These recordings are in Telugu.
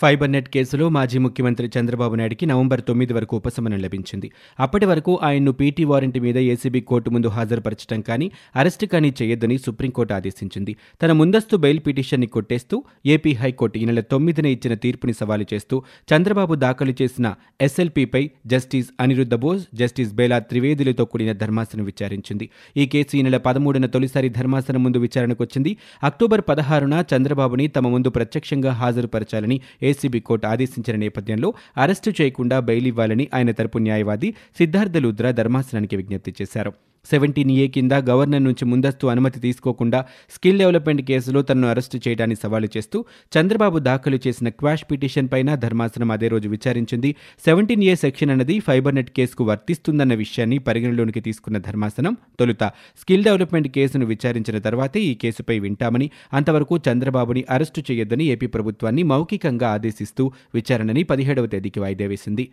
ఫైబర్ నెట్ కేసులో మాజీ ముఖ్యమంత్రి చంద్రబాబు నాయుడికి నవంబర్ తొమ్మిది వరకు ఉపశమనం లభించింది. అప్పటి వరకు ఆయన్ను పీటీ వారెంట్ మీద ఏసీబీ కోర్టు ముందు హాజరుపరచడం కానీ అరెస్టు కానీ చేయొద్దని సుప్రీంకోర్టు ఆదేశించింది. తన ముందస్తు బెయిల్ పిటిషన్ని కొట్టేస్తూ ఏపీ హైకోర్టు ఈ నెల తొమ్మిదిన ఇచ్చిన తీర్పుని సవాలు చేస్తూ చంద్రబాబు దాఖలు చేసిన ఎస్ఎల్పీపై జస్టిస్ అనిరుద్ధ బోస్ జస్టిస్ బేలా త్రివేదులతో కూడిన ధర్మాసనం విచారించింది. ఈ కేసు ఈ నెల పదమూడున తొలిసారి ధర్మాసనం ముందు విచారణకు వచ్చింది. అక్టోబర్ పదహారున చంద్రబాబుని తమ ముందు ప్రత్యక్షంగా హాజరుపరచాలని ఏసీబీ కోర్టు ఆదేశించిన నేపథ్యంలో అరెస్టు చేయకుండా బెయిల్ ఇవ్వాలని ఆయన తరపు న్యాయవాది సిద్ధార్థ లుద్రా ధర్మాసనానికి విజ్ఞప్తి చేశారు. సెవెంటీన్ ఏ కింద గవర్నర్ నుంచి ముందస్తు అనుమతి తీసుకోకుండా స్కిల్ డెవలప్మెంట్ కేసులో తనను అరెస్టు చేయడాన్ని సవాలు చేస్తూ చంద్రబాబు దాఖలు చేసిన క్వాష్ పిటిషన్ పైన ధర్మాసనం అదే రోజు విచారించింది. సెవెంటీన్ ఏ సెక్షన్ అన్నది ఫైబర్ నెట్ కేసుకు వర్తిస్తుందన్న విషయాన్ని పరిగణలోనికి తీసుకున్న ధర్మాసనం తొలుత. స్కిల్ డెవలప్మెంట్ కేసును విచారించిన తర్వాతే ఈ కేసుపై వింటామని అంతవరకు చంద్రబాబుని అరెస్టు చేయొద్దని ఏపీ ప్రభుత్వాన్ని మౌఖికంగా ఆదేశిస్తూ విచారణని పదిహేడవ తేదీకి వాయిదా వేసింది.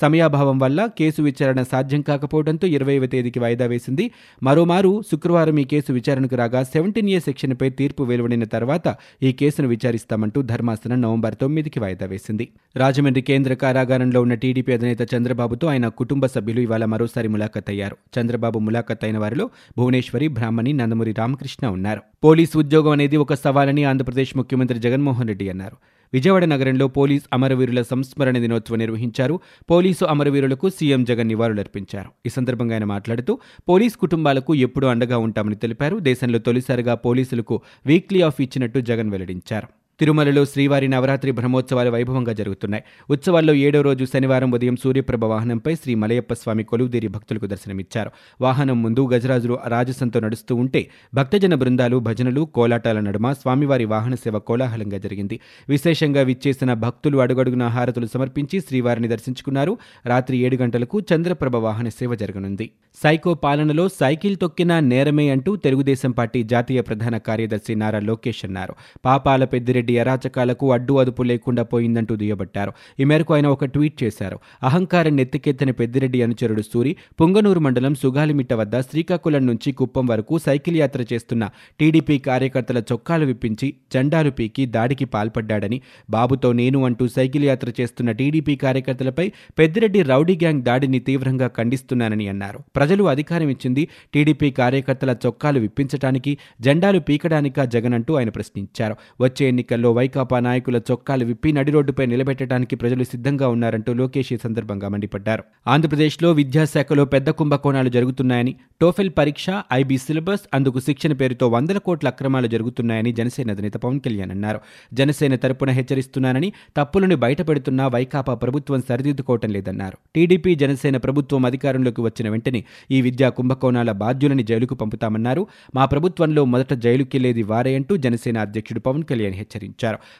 సమయాభావం వల్ల కేసు విచారణ సాధ్యం కాకపోవడంతో ఇరవైవ తేదీకి వాయిదా వేసింది. మరోమారు శుక్రవారం ఈ కేసు విచారణకు రాగా సెవెంటీన్ ఏ సెక్షన్పై తీర్పు వెలువడిన తర్వాత ఈ కేసును విచారిస్తామంటూ ధర్మాసనం నవంబర్ తొమ్మిదికి వాయిదా వేసింది. రాజమండ్రి కేంద్ర కారాగారంలో ఉన్న టీడీపీ అధినేత చంద్రబాబుతో ఆయన కుటుంబ సభ్యులు ఇవాళ మరోసారి ములాఖత్ అయ్యారు చంద్రబాబు ములాఖత్ అయిన వారిలో భువనేశ్వరి బ్రాహ్మణి నందమూరి రామకృష్ణ ఉన్నారు. పోలీసు ఉద్యోగం అనేది ఒక సవాలని ఆంధ్రప్రదేశ్ ముఖ్యమంత్రి జగన్మోహన్ రెడ్డి అన్నారు. విజయవాడ నగరంలో పోలీస్ అమరవీరుల సంస్మరణ దినోత్సవం నిర్వహించారు. పోలీసు అమరవీరులకు సీఎం జగన్ నివాళులర్పించారు. ఈ సందర్భంగా ఆయన మాట్లాడుతూ పోలీస్ కుటుంబాలకు ఎప్పుడూ అండగా ఉంటామని తెలిపారు. దేశంలో తొలిసారిగా పోలీసులకు వీక్లీ ఆఫ్ ఇచ్చినట్టు జగన్ వెల్లడించారు. తిరుమలలో శ్రీవారి నవరాత్రి బ్రహ్మోత్సవాలు వైభవంగా జరుగుతున్నాయి. ఉత్సవాల్లో ఏడో రోజు శనివారం ఉదయం సూర్యప్రభ వాహనంపై శ్రీ మలయప్ప స్వామి కొలువుదీరి భక్తులకు దర్శనమిచ్చారు. వాహనం ముందు గజరాజులు రాజసంతో నడుస్తూ ఉంటే భక్తజన బృందాలు భజనలు కోలాటాల నడుమ స్వామివారి వాహన సేవ కోలాహలంగా జరిగింది. విశేషంగా విచ్చేసిన భక్తులు అడుగడుగున హారతులు సమర్పించి శ్రీవారిని దర్శించుకున్నారు. రాత్రి ఏడు గంటలకు చంద్రప్రభ వాహన సేవ జరగనుంది. సైకో పాలనలో సైకిల్ తొక్కినా నేరమే అంటూ తెలుగుదేశం పార్టీ జాతీయ ప్రధాన కార్యదర్శి నారా లోకేష్ అన్నారు. పాపాల పెద్దిరెడ్డి అరాచకాలకు అడ్డు అదుపు లేకుండా పోయిందంటూ దుయ్యబట్టారు. ఈ మేరకు ఆయన ఒక ట్వీట్ చేశారు. అహంకారం నెత్తికెత్తిన పెద్దిరెడ్డి అనుచరుడు సూరి పుంగనూరు మండలం సుగాలిమిట్ట వద్ద శ్రీకాకుళం నుంచి కుప్పం వరకు సైకిల్ యాత్ర చేస్తున్న టీడీపీ కార్యకర్తల చొక్కాలు విప్పించి జెండాలు పీకి దాడికి పాల్పడ్డాడని బాబుతో నేను అంటూ సైకిల్ యాత్ర చేస్తున్న టీడీపీ కార్యకర్తలపై పెద్దిరెడ్డి రౌడీ గ్యాంగ్ దాడిని తీవ్రంగా ఖండిస్తున్నానని అన్నారు. ప్రజలు అధికారం ఇచ్చింది టీడీపీ కార్యకర్తల చొక్కాలు విప్పించడానికి జెండాలు పీకడానికా జగన్ అంటూ ఆయన ప్రశ్నించారు. వచ్చే ఎన్నికల్లో వైకాపా నాయకుల చొక్కాలు విప్పి నడి రోడ్డుపై నిలబెట్టడానికి ప్రజలు సిద్ధంగా ఉన్నారంటూ లోకేష్ ఈ సందర్భంగా మండిపడ్డారు. ఆంధ్రప్రదేశ్లో విద్యాశాఖలో పెద్ద కుంభకోణాలు జరుగుతున్నాయని టోఫెల్ పరీక్ష ఐబీ సిలబస్ అందుకు శిక్షణ పేరుతో వందల కోట్ల అక్రమాలు జరుగుతున్నాయని జనసేన అధినేత పవన్ కళ్యాణ్ అన్నారు. జనసేన తరపున హెచ్చరిస్తున్నానని తప్పులను బయటపెడుతున్నా వైకాపా ప్రభుత్వం సరిదిద్దుకోవటం లేదన్నారు. టీడీపీ జనసేన ప్రభుత్వం అధికారంలోకి వచ్చిన వెంటనే ఈ విద్యా కుంభకోణాల బాధ్యులని జైలుకు పంపుతామన్నారు. మా ప్రభుత్వంలో మొదట జైలుకెళ్ళేది వారే అంటూ జనసేన అధ్యక్షుడు పవన్ కళ్యాణ్ హెచ్చరించారు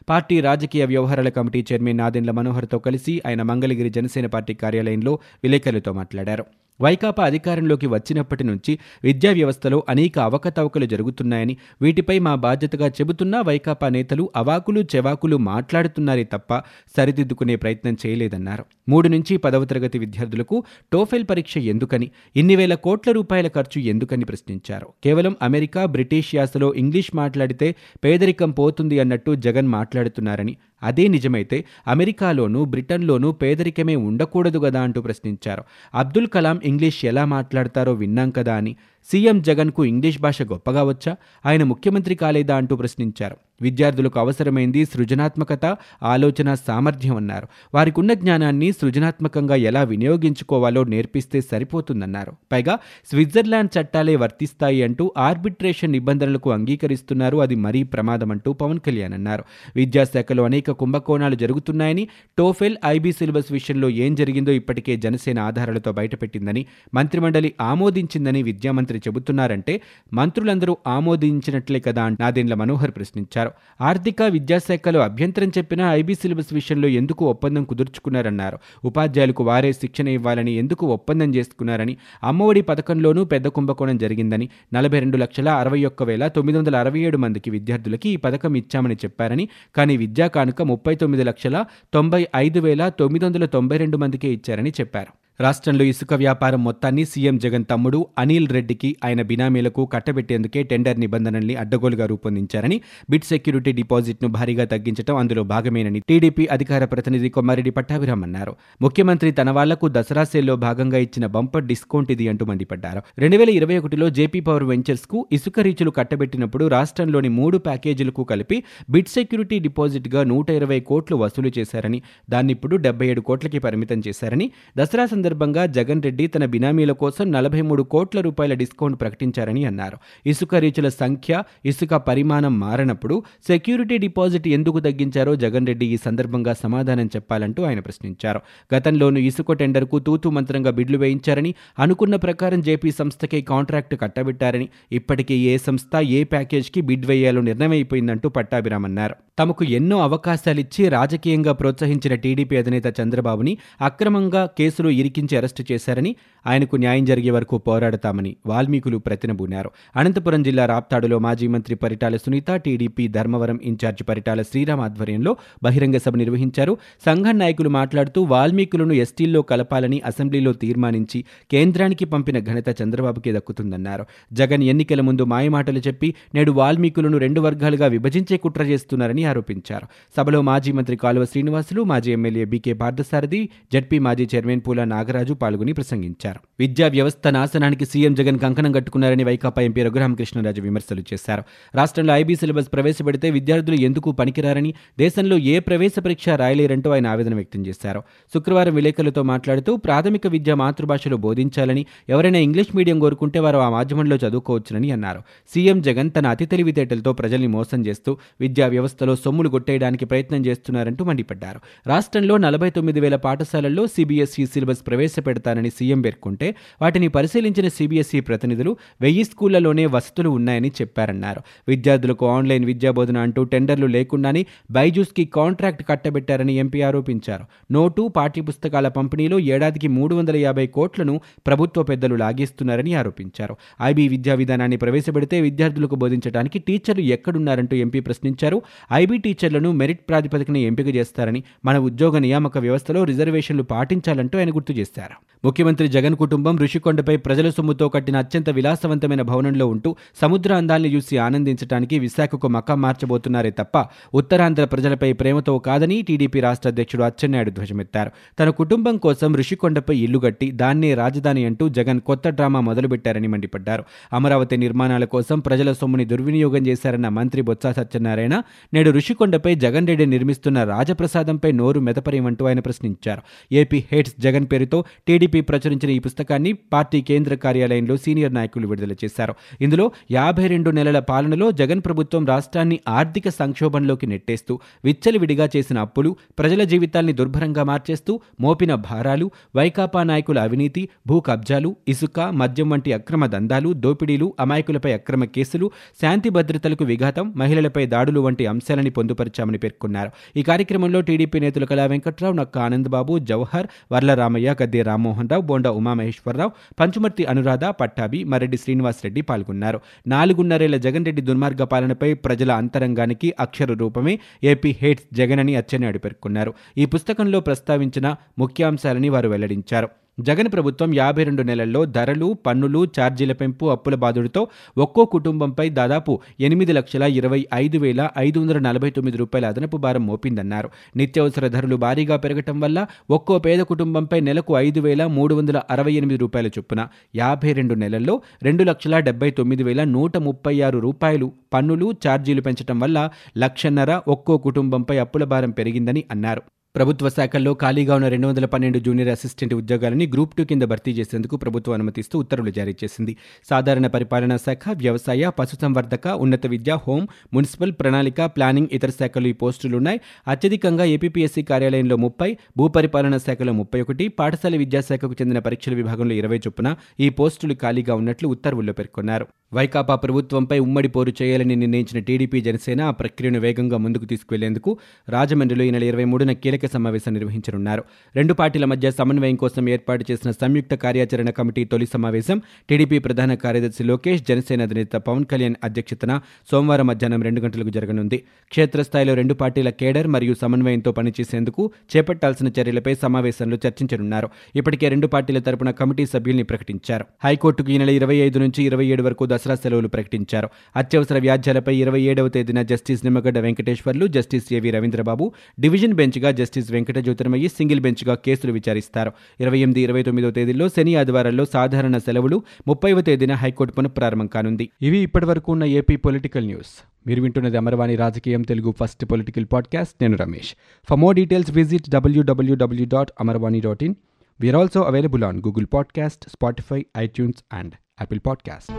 పార్టీ రాజకీయ వ్యవహారాల కమిటీ చైర్మన్ నాదెండ్ల మనోహర్తో కలిసి ఆయన మంగళగిరి జనసేన పార్టీ కార్యాలయంలో విలేకరులతో మాట్లాడారు. వైకాపా అధికారంలోకి వచ్చినప్పటి నుంచి విద్యా వ్యవస్థలో అనేక అవకతవకలు జరుగుతున్నాయని వీటిపై మా బాధ్యతగా చెబుతున్నా వైకాపా నేతలు అవాకులు చెవాకులు మాట్లాడుతున్నారే తప్ప సరిదిద్దుకునే ప్రయత్నం చేయలేదన్నారు. మూడు నుంచి పదవ తరగతి విద్యార్థులకు టోఫెల్ పరీక్ష ఎందుకని ఇన్ని వేల కోట్ల రూపాయల ఖర్చు ఎందుకని ప్రశ్నించారు. కేవలం అమెరికా బ్రిటిష్ యాసలో ఇంగ్లీష్ మాట్లాడితే పేదరికం పోతుంది అన్నట్టు జగన్ మాట్లాడుతున్నారని అదే నిజమైతే అమెరికాలోనూ బ్రిటన్లోనూ పేదరికమే ఉండకూడదు కదా అంటూ ప్రశ్నించారు. అబ్దుల్ కలాం ఇంగ్లీష్ ఎలా మాట్లాడతారో విన్నాం కదా అని సీఎం జగన్కు ఇంగ్లీష్ భాష గొప్పగా వచ్చా? ఆయన ముఖ్యమంత్రి కాలేదా అంటూ ప్రశ్నించారు. విద్యార్థులకు అవసరమైంది సృజనాత్మకత ఆలోచన సామర్థ్యం అన్నారు. వారికి ఉన్న జ్ఞానాన్ని సృజనాత్మకంగా ఎలా వినియోగించుకోవాలో నేర్పిస్తే సరిపోతుందన్నారు. పైగా స్విట్జర్లాండ్ చట్టాలే వర్తిస్తాయి అంటూ ఆర్బిట్రేషన్ నిబంధనలకు అంగీకరిస్తున్నారు. అది మరీ ప్రమాదమంటూ పవన్ కళ్యాణ్ అన్నారు. విద్యాశాఖలో అనేక కుంభకోణాలు జరుగుతున్నాయని టోఫెల్ ఐబీ సిలబస్ విషయంలో ఏం జరిగిందో ఇప్పటికే జనసేన ఆధారాలతో బయటపెట్టిందని మంత్రిమండలి ఆమోదించిందని విద్యామంత్రి ముఖ్యమంత్రి చెబుతున్నారంటే మంత్రులందరూ ఆమోదించినట్లే కదా నాదెండ్ల మనోహర్ ప్రశ్నించారు. ఆర్థిక విద్యాశాఖలో అభ్యంతరం చెప్పినా ఐబీ సిలబస్ విషయంలో ఎందుకు ఒప్పందం కుదుర్చుకున్నారన్నారు. ఉపాధ్యాయులకు వారే శిక్షణ ఇవ్వాలని ఎందుకు ఒప్పందం చేసుకున్నారని అమ్మఒడి పథకంలోనూ పెద్ద కుంభకోణం జరిగిందని నలభై రెండు లక్షల అరవై ఒక్క వేల తొమ్మిది వందల అరవై ఏడు మందికి విద్యార్థులకి ఈ పథకం ఇచ్చామని చెప్పారని కానీ విద్యా కానుక ముప్పై తొమ్మిది లక్షల తొంభై ఐదు వేల తొమ్మిది వందల తొంభై రెండు మందికే ఇచ్చారని చెప్పారు. రాష్ట్రంలో ఇసుక వ్యాపారం మొత్తాన్ని సీఎం జగన్ తమ్ముడు అనిల్ రెడ్డికి ఆయన బినామీలకు కట్టబెట్టేందుకే టెండర్ నిబంధనల్ని అడ్డగోలుగా రూపొందించారని బిడ్ సెక్యూరిటీ డిపాజిట్ను భారీగా తగ్గించడం అందులో భాగమేనని టీడీపీ అధికార ప్రతినిధి కొమ్మారెడ్డి పట్టాభిరామ్ అన్నారు. ముఖ్యమంత్రి తన వాళ్ళకు దసరా సేల్లో భాగంగా ఇచ్చిన బంపర్ డిస్కౌంట్ ఇది అంటూ మండిపడ్డారు. రెండు వేల ఇరవై ఒకటిలో జేపీ పవర్ వెంచర్స్కు ఇసుక రీచులు కట్టబెట్టినప్పుడు రాష్ట్రంలోని మూడు ప్యాకేజీలకు కలిపి బిడ్ సెక్యూరిటీ డిపాజిట్గా నూట ఇరవై కోట్లు వసూలు చేశారని దాన్ని ఇప్పుడు డెబ్బై ఏడు కోట్లకి పరిమితం చేశారని దసరా సందర్భంగా జగన్ రెడ్డి తన బినామీల కోసం నలభై మూడు కోట్ల రూపాయల డిస్కౌంట్ ప్రకటించారని అన్నారు. ఇసుక రీచుల సంఖ్య ఇసుక పరిమాణం మారనప్పుడు సెక్యూరిటీ డిపాజిట్ ఎందుకు తగ్గించారో జగన్ రెడ్డి ఈ సందర్భంగా సమాధానం చెప్పాలంటూ ఆయన ప్రశ్నించారు. గతంలోనూ ఇసుక టెండర్కు తూతు మంత్రంగా బిడ్లు వేయించారని అనుకున్న ప్రకారం జేపీ సంస్థకే కాంట్రాక్టు కట్టబెట్టారని ఇప్పటికే ఏ సంస్థ ఏ ప్యాకేజ్కి బిడ్ వేయాలో నిర్ణయం అయిపోయిందంటూ పట్టాభిరామన్నారు తమకు ఎన్నో అవకాశాలిచ్చి రాజకీయంగా ప్రోత్సహించిన టీడీపీ అధినేత చంద్రబాబుని అక్రమంగా కేసులు ఇరికించి అరెస్టు చేశారని ఆయనకు న్యాయం జరిగే వరకు పోరాడతామని వాల్మీకులు ప్రతినబూనారు. అనంతపురం జిల్లా రాప్తాడులో మాజీ మంత్రి Paritala Sunitha TDP Dharmavaram in charge Paritala Sriram ఆధ్వర్యంలో బహిరంగ సభ నిర్వహించారు. సంఘం నాయకులు మాట్లాడుతూ వాల్మీకులను ఎస్టీల్లో కలపాలని అసెంబ్లీలో తీర్మానించి కేంద్రానికి పంపిన ఘనత చంద్రబాబుకే దక్కుతుందన్నారు. జగన్ ఎన్నికల ముందు మాయమాటలు చెప్పి నేడు వాల్మీకులను రెండు వర్గాలుగా విభజించే కుట్ర చేస్తున్నారని ఆరోపించారు. సభలో మాజీ మంత్రి కాలువ శ్రీనివాసులు మాజీ ఎమ్మెల్యే బీకే పార్థసారథి జడ్పీ మాజీ చైర్మన్ పూల నాగరాజు పాల్గొని ప్రసంగించారు. విద్యా వ్యవస్థ నాశనానికి సీఎం జగన్ కంకణం కట్టుకున్నారని వైకాపా ఎంపీ రఘురామకృష్ణరాజు విమర్శలు చేశారు. రాష్ట్రంలో ఐబీ సిలబస్ ప్రవేశపెడితే విద్యార్థులు ఎందుకు పనికిరారని దేశంలో ఏ ప్రవేశ పరీక్ష రాయలేరంటూ ఆయన ఆవేదన వ్యక్తం చేశారు. శుక్రవారం విలేకరులతో మాట్లాడుతూ ప్రాథమిక విద్య మాతృభాషలో బోధించాలని ఎవరైనా ఇంగ్లీష్ మీడియం కోరుకుంటే వారు ఆ మాధ్యమంలో చదువుకోవచ్చునని అన్నారు. సీఎం జగన్ తన అతి తెలివితేటలతో ప్రజల్ని మోసం చేస్తూ విద్యా వ్యవస్థలో సొమ్ములు కొట్టేయడానికి ప్రయత్నం చేస్తున్నారంటూ మండిపడ్డారు. రాష్ట్రంలో నలభై తొమ్మిది వేల పాఠశాలల్లో సిబిఎస్ఈ సిలబస్ ప్రవేశపెడతానని సీఎం పేర్కొంటే వాటిని పరిశీలించిన సిబిఎస్ఈ ప్రతినిధులు వెయ్యి స్కూళ్ళలోనే వసతులు ఉన్నాయని చెప్పారన్నారు. విద్యార్థులకు ఆన్లైన్ విద్యాబోధన అంటూ టెండర్లు లేకుండానే బైజూస్కి కాంట్రాక్ట్ కట్టబెట్టారని ఎంపీ ఆరోపించారు. నోటు పాఠ్యపుస్తకాల పంపిణీలో ఏడాదికి మూడు వందల యాభై కోట్లను ప్రభుత్వ పెద్దలు లాగేస్తున్నారని ఆరోపించారు. ఐబీ విద్యా విధానాన్ని ప్రవేశపెడితే విద్యార్థులకు బోధించడానికి టీచర్లు ఎక్కడున్నారంటూ ఎంపీ ప్రశ్నించారు. ఐబీ టీచర్లను మెరిట్ ప్రాతిపదికన ఎంపిక చేస్తారని మన ఉద్యోగ నియామక వ్యవస్థలో రిజర్వేషన్లు పాటించాలంటూ ఆయన గుర్తు చేశారు. ముఖ్యమంత్రి జగన్ కుటుంబం ఋషికొండపై ప్రజల సొమ్ముతో కట్టిన అత్యంత విలాసవంతమైన భవనంలో ఉంటూ సముద్ర అందాల్ని చూసి ఆనందించడానికి విశాఖకు మకం మార్చబోతున్నారే తప్ప ఉత్తరాంధ్ర ప్రజలపై ప్రేమతో కాదని టీడీపీ రాష్ట్ర అధ్యక్షుడు అచ్చెన్నాయుడు ధ్వజమెత్తారు. తన కుటుంబం కోసం ఋషికొండపై ఇల్లు కట్టి దాన్నే రాజధాని అంటూ జగన్ కొత్త డ్రామా మొదలుపెట్టారని మండిపడ్డారు. అమరావతి నిర్మాణాల కోసం ప్రజల సొమ్ముని దుర్వినియోగం చేశారన్న మంత్రి బొత్స సత్యనారాయణ నేడు ఋషికొండపై జగన్ రెడ్డి నిర్మిస్తున్న రాజప్రసాదంపై నోరు మెదపరేమంటూ ఆయన ప్రశ్నించారు. ఏపీ హేట్స్ జగన్ పేరుతో టీడీపీ ప్రచురించిన ఈ పుస్తకాన్ని పార్టీ కేంద్ర కార్యాలయంలో సీనియర్ నాయకులు విడుదల చేశారు. ఇందులో యాభై రెండు నెలల పాలనలో జగన్ ప్రభుత్వం రాష్ట్రాన్ని ఆర్థిక సంక్షోభంలోకి నెట్టేస్తూ విచ్చలివిడిగా చేసిన అప్పులు ప్రజల జీవితాల్ని దుర్భరంగా మార్చేస్తూ మోపిన భారాలు వైకాపా నాయకుల అవినీతి భూ కబ్జాలు ఇసుక మద్యం వంటి అక్రమ దందాలు దోపిడీలు అమాయకులపై అక్రమ కేసులు శాంతి భద్రతలకు విఘాతం మహిళలపై దాడులు వంటి అంశాలని పొందుపరిచామని పేర్కొన్నారు. ఈ కార్యక్రమంలో టీడీపీ నేతలు కళా వెంకట్రావు నక్క ఆనందబాబు జవహర్ వర్ల రామయ్య గద్దె రామ్మోహన్ రావు బోండా ఉమామహేశ్వరరావు పంచుమర్తి అనురాధ పట్టాభి మరెడ్డి శ్రీనివాసరెడ్డి పాల్గొన్నారు. నాలుగున్నరేళ్ళ జగన్ రెడ్డి దుర్మార్గ పాలనపై ప్రజల అంతరంగానికి అక్షర రూపమే ఏపీ హేట్స్ జగన్ అని అచ్చెన్నాయుడు పేర్కొన్నారు. ఈ పుస్తకంలో ప్రస్తావించిన ముఖ్యాంశాలని వారు వెల్లడించారు. జగన్ ప్రభుత్వం యాభై రెండు నెలల్లో ధరలు పన్నులు ఛార్జీల పెంపు అప్పుల బాధుడితో ఒక్కో కుటుంబంపై దాదాపు ఎనిమిది లక్షల ఇరవై ఐదు వేల ఐదు వందల నలభై తొమ్మిది రూపాయల అదనపు భారం మోపిందన్నారు. నిత్యావసర ధరలు భారీగా పెరగటం వల్ల ఒక్కో పేద కుటుంబంపై నెలకు ఐదు వేల మూడు వందల అరవై ఎనిమిది రూపాయల చొప్పున యాభై రెండు నెలల్లో రెండు లక్షల డెబ్బై తొమ్మిది వేల నూట ముప్పై ఆరు రూపాయలు పన్నులు ఛార్జీలు పెంచడం వల్ల లక్షన్నర ఒక్కో కుటుంబంపై అప్పుల భారం పెరిగిందని అన్నారు. ప్రభుత్వ శాఖల్లో ఖాళీగా ఉన్న రెండు వందల పన్నెండు జూనియర్ అసిస్టెంట్ ఉద్యోగాలని గ్రూప్ టూ కింద భర్తీ చేసేందుకు ప్రభుత్వం అనుమతిస్తూ ఉత్తర్వులు జారీ చేసింది. సాధారణ పరిపాలనా శాఖ వ్యవసాయ పశుసంవర్ధక ఉన్నత విద్య హోం మున్సిపల్ ప్రణాళిక ప్లానింగ్ ఇతర శాఖలు ఈ పోస్టులున్నాయి. అత్యధికంగా ఏపీపీఎస్సీ కార్యాలయంలో ముప్పై భూపరిపాలనా శాఖలో ముప్పై ఒకటి పాఠశాల విద్యాశాఖకు చెందిన పరీక్షల విభాగంలో ఇరవై చొప్పున ఈ పోస్టులు ఖాళీగా ఉన్నట్లు ఉత్తర్వుల్లో పేర్కొన్నారు. వైకాపా ప్రభుత్వంపై ఉమ్మడి పోరు చేయాలని నిర్ణయించిన టీడీపీ జనసేన ఆ ప్రక్రియను వేగంగా ముందుకు తీసుకువెళ్ళేందుకు రాజమండ్రిలో ఈ నెల ఇరవై మూడున కీలక సమావేశం నిర్వహించనున్నారు. రెండు పార్టీల మధ్య సమన్వయం కోసం ఏర్పాటు చేసిన సంయుక్త కార్యాచరణ కమిటీ తొలి సమావేశం టీడీపీ ప్రధాన కార్యదర్శి లోకేష్ జనసేన అధినేత పవన్ కళ్యాణ్ అధ్యక్షతన సోమవారం మధ్యాహ్నం రెండు గంటలకు జరగనుంది. క్షేత్రస్థాయిలో రెండు పార్టీల కేడర్ మరియు సమన్వయంతో పనిచేసేందుకు చేపట్టాల్సిన చర్యలపై సమావేశంలో చర్చించనున్నారు. ఇప్పటికే రెండు పార్టీల తరపున కమిటీ సభ్యుల్ని ప్రకటించారు. హైకోర్టుకు ఈ నెల ఇరవై ఐదు నుంచి ఇరవై ఏడు వరకు దసరా సెలవులు ప్రకటించారు. అత్యవసర వ్యాజ్యాలపై ఇరవై ఏడవ తేదీన justice Nimmagadda Venkateswarlu justice A V Ravindrababu division బెంచ్గా justice Venkata జ్యోతిర్మయ్యి single బెంచ్గా కేసులు విచారిస్తారు. ఇరవై ఎనిమిది ఇరవై తొమ్మిదో తేదీల్లో శని ఆదివారాల్లో సాధారణ సెలవులు ముప్పైవ తేదీన హైకోర్టు పునఃప్రారంభం కానుంది. ఇవి ఇప్పటివరకు ఉన్న ఏపీ పొలిటికల్ న్యూస్. మీరు వింటున్నది అమరవాణి రాజకీయం తెలుగు ఫస్ట్ పొలిటికల్ పాడ్కాస్ట్. నేను Ramesh. For more details visit W W W dot Amarvani dot in we are also available on Google podcast Spotify iTunes and Apple podcast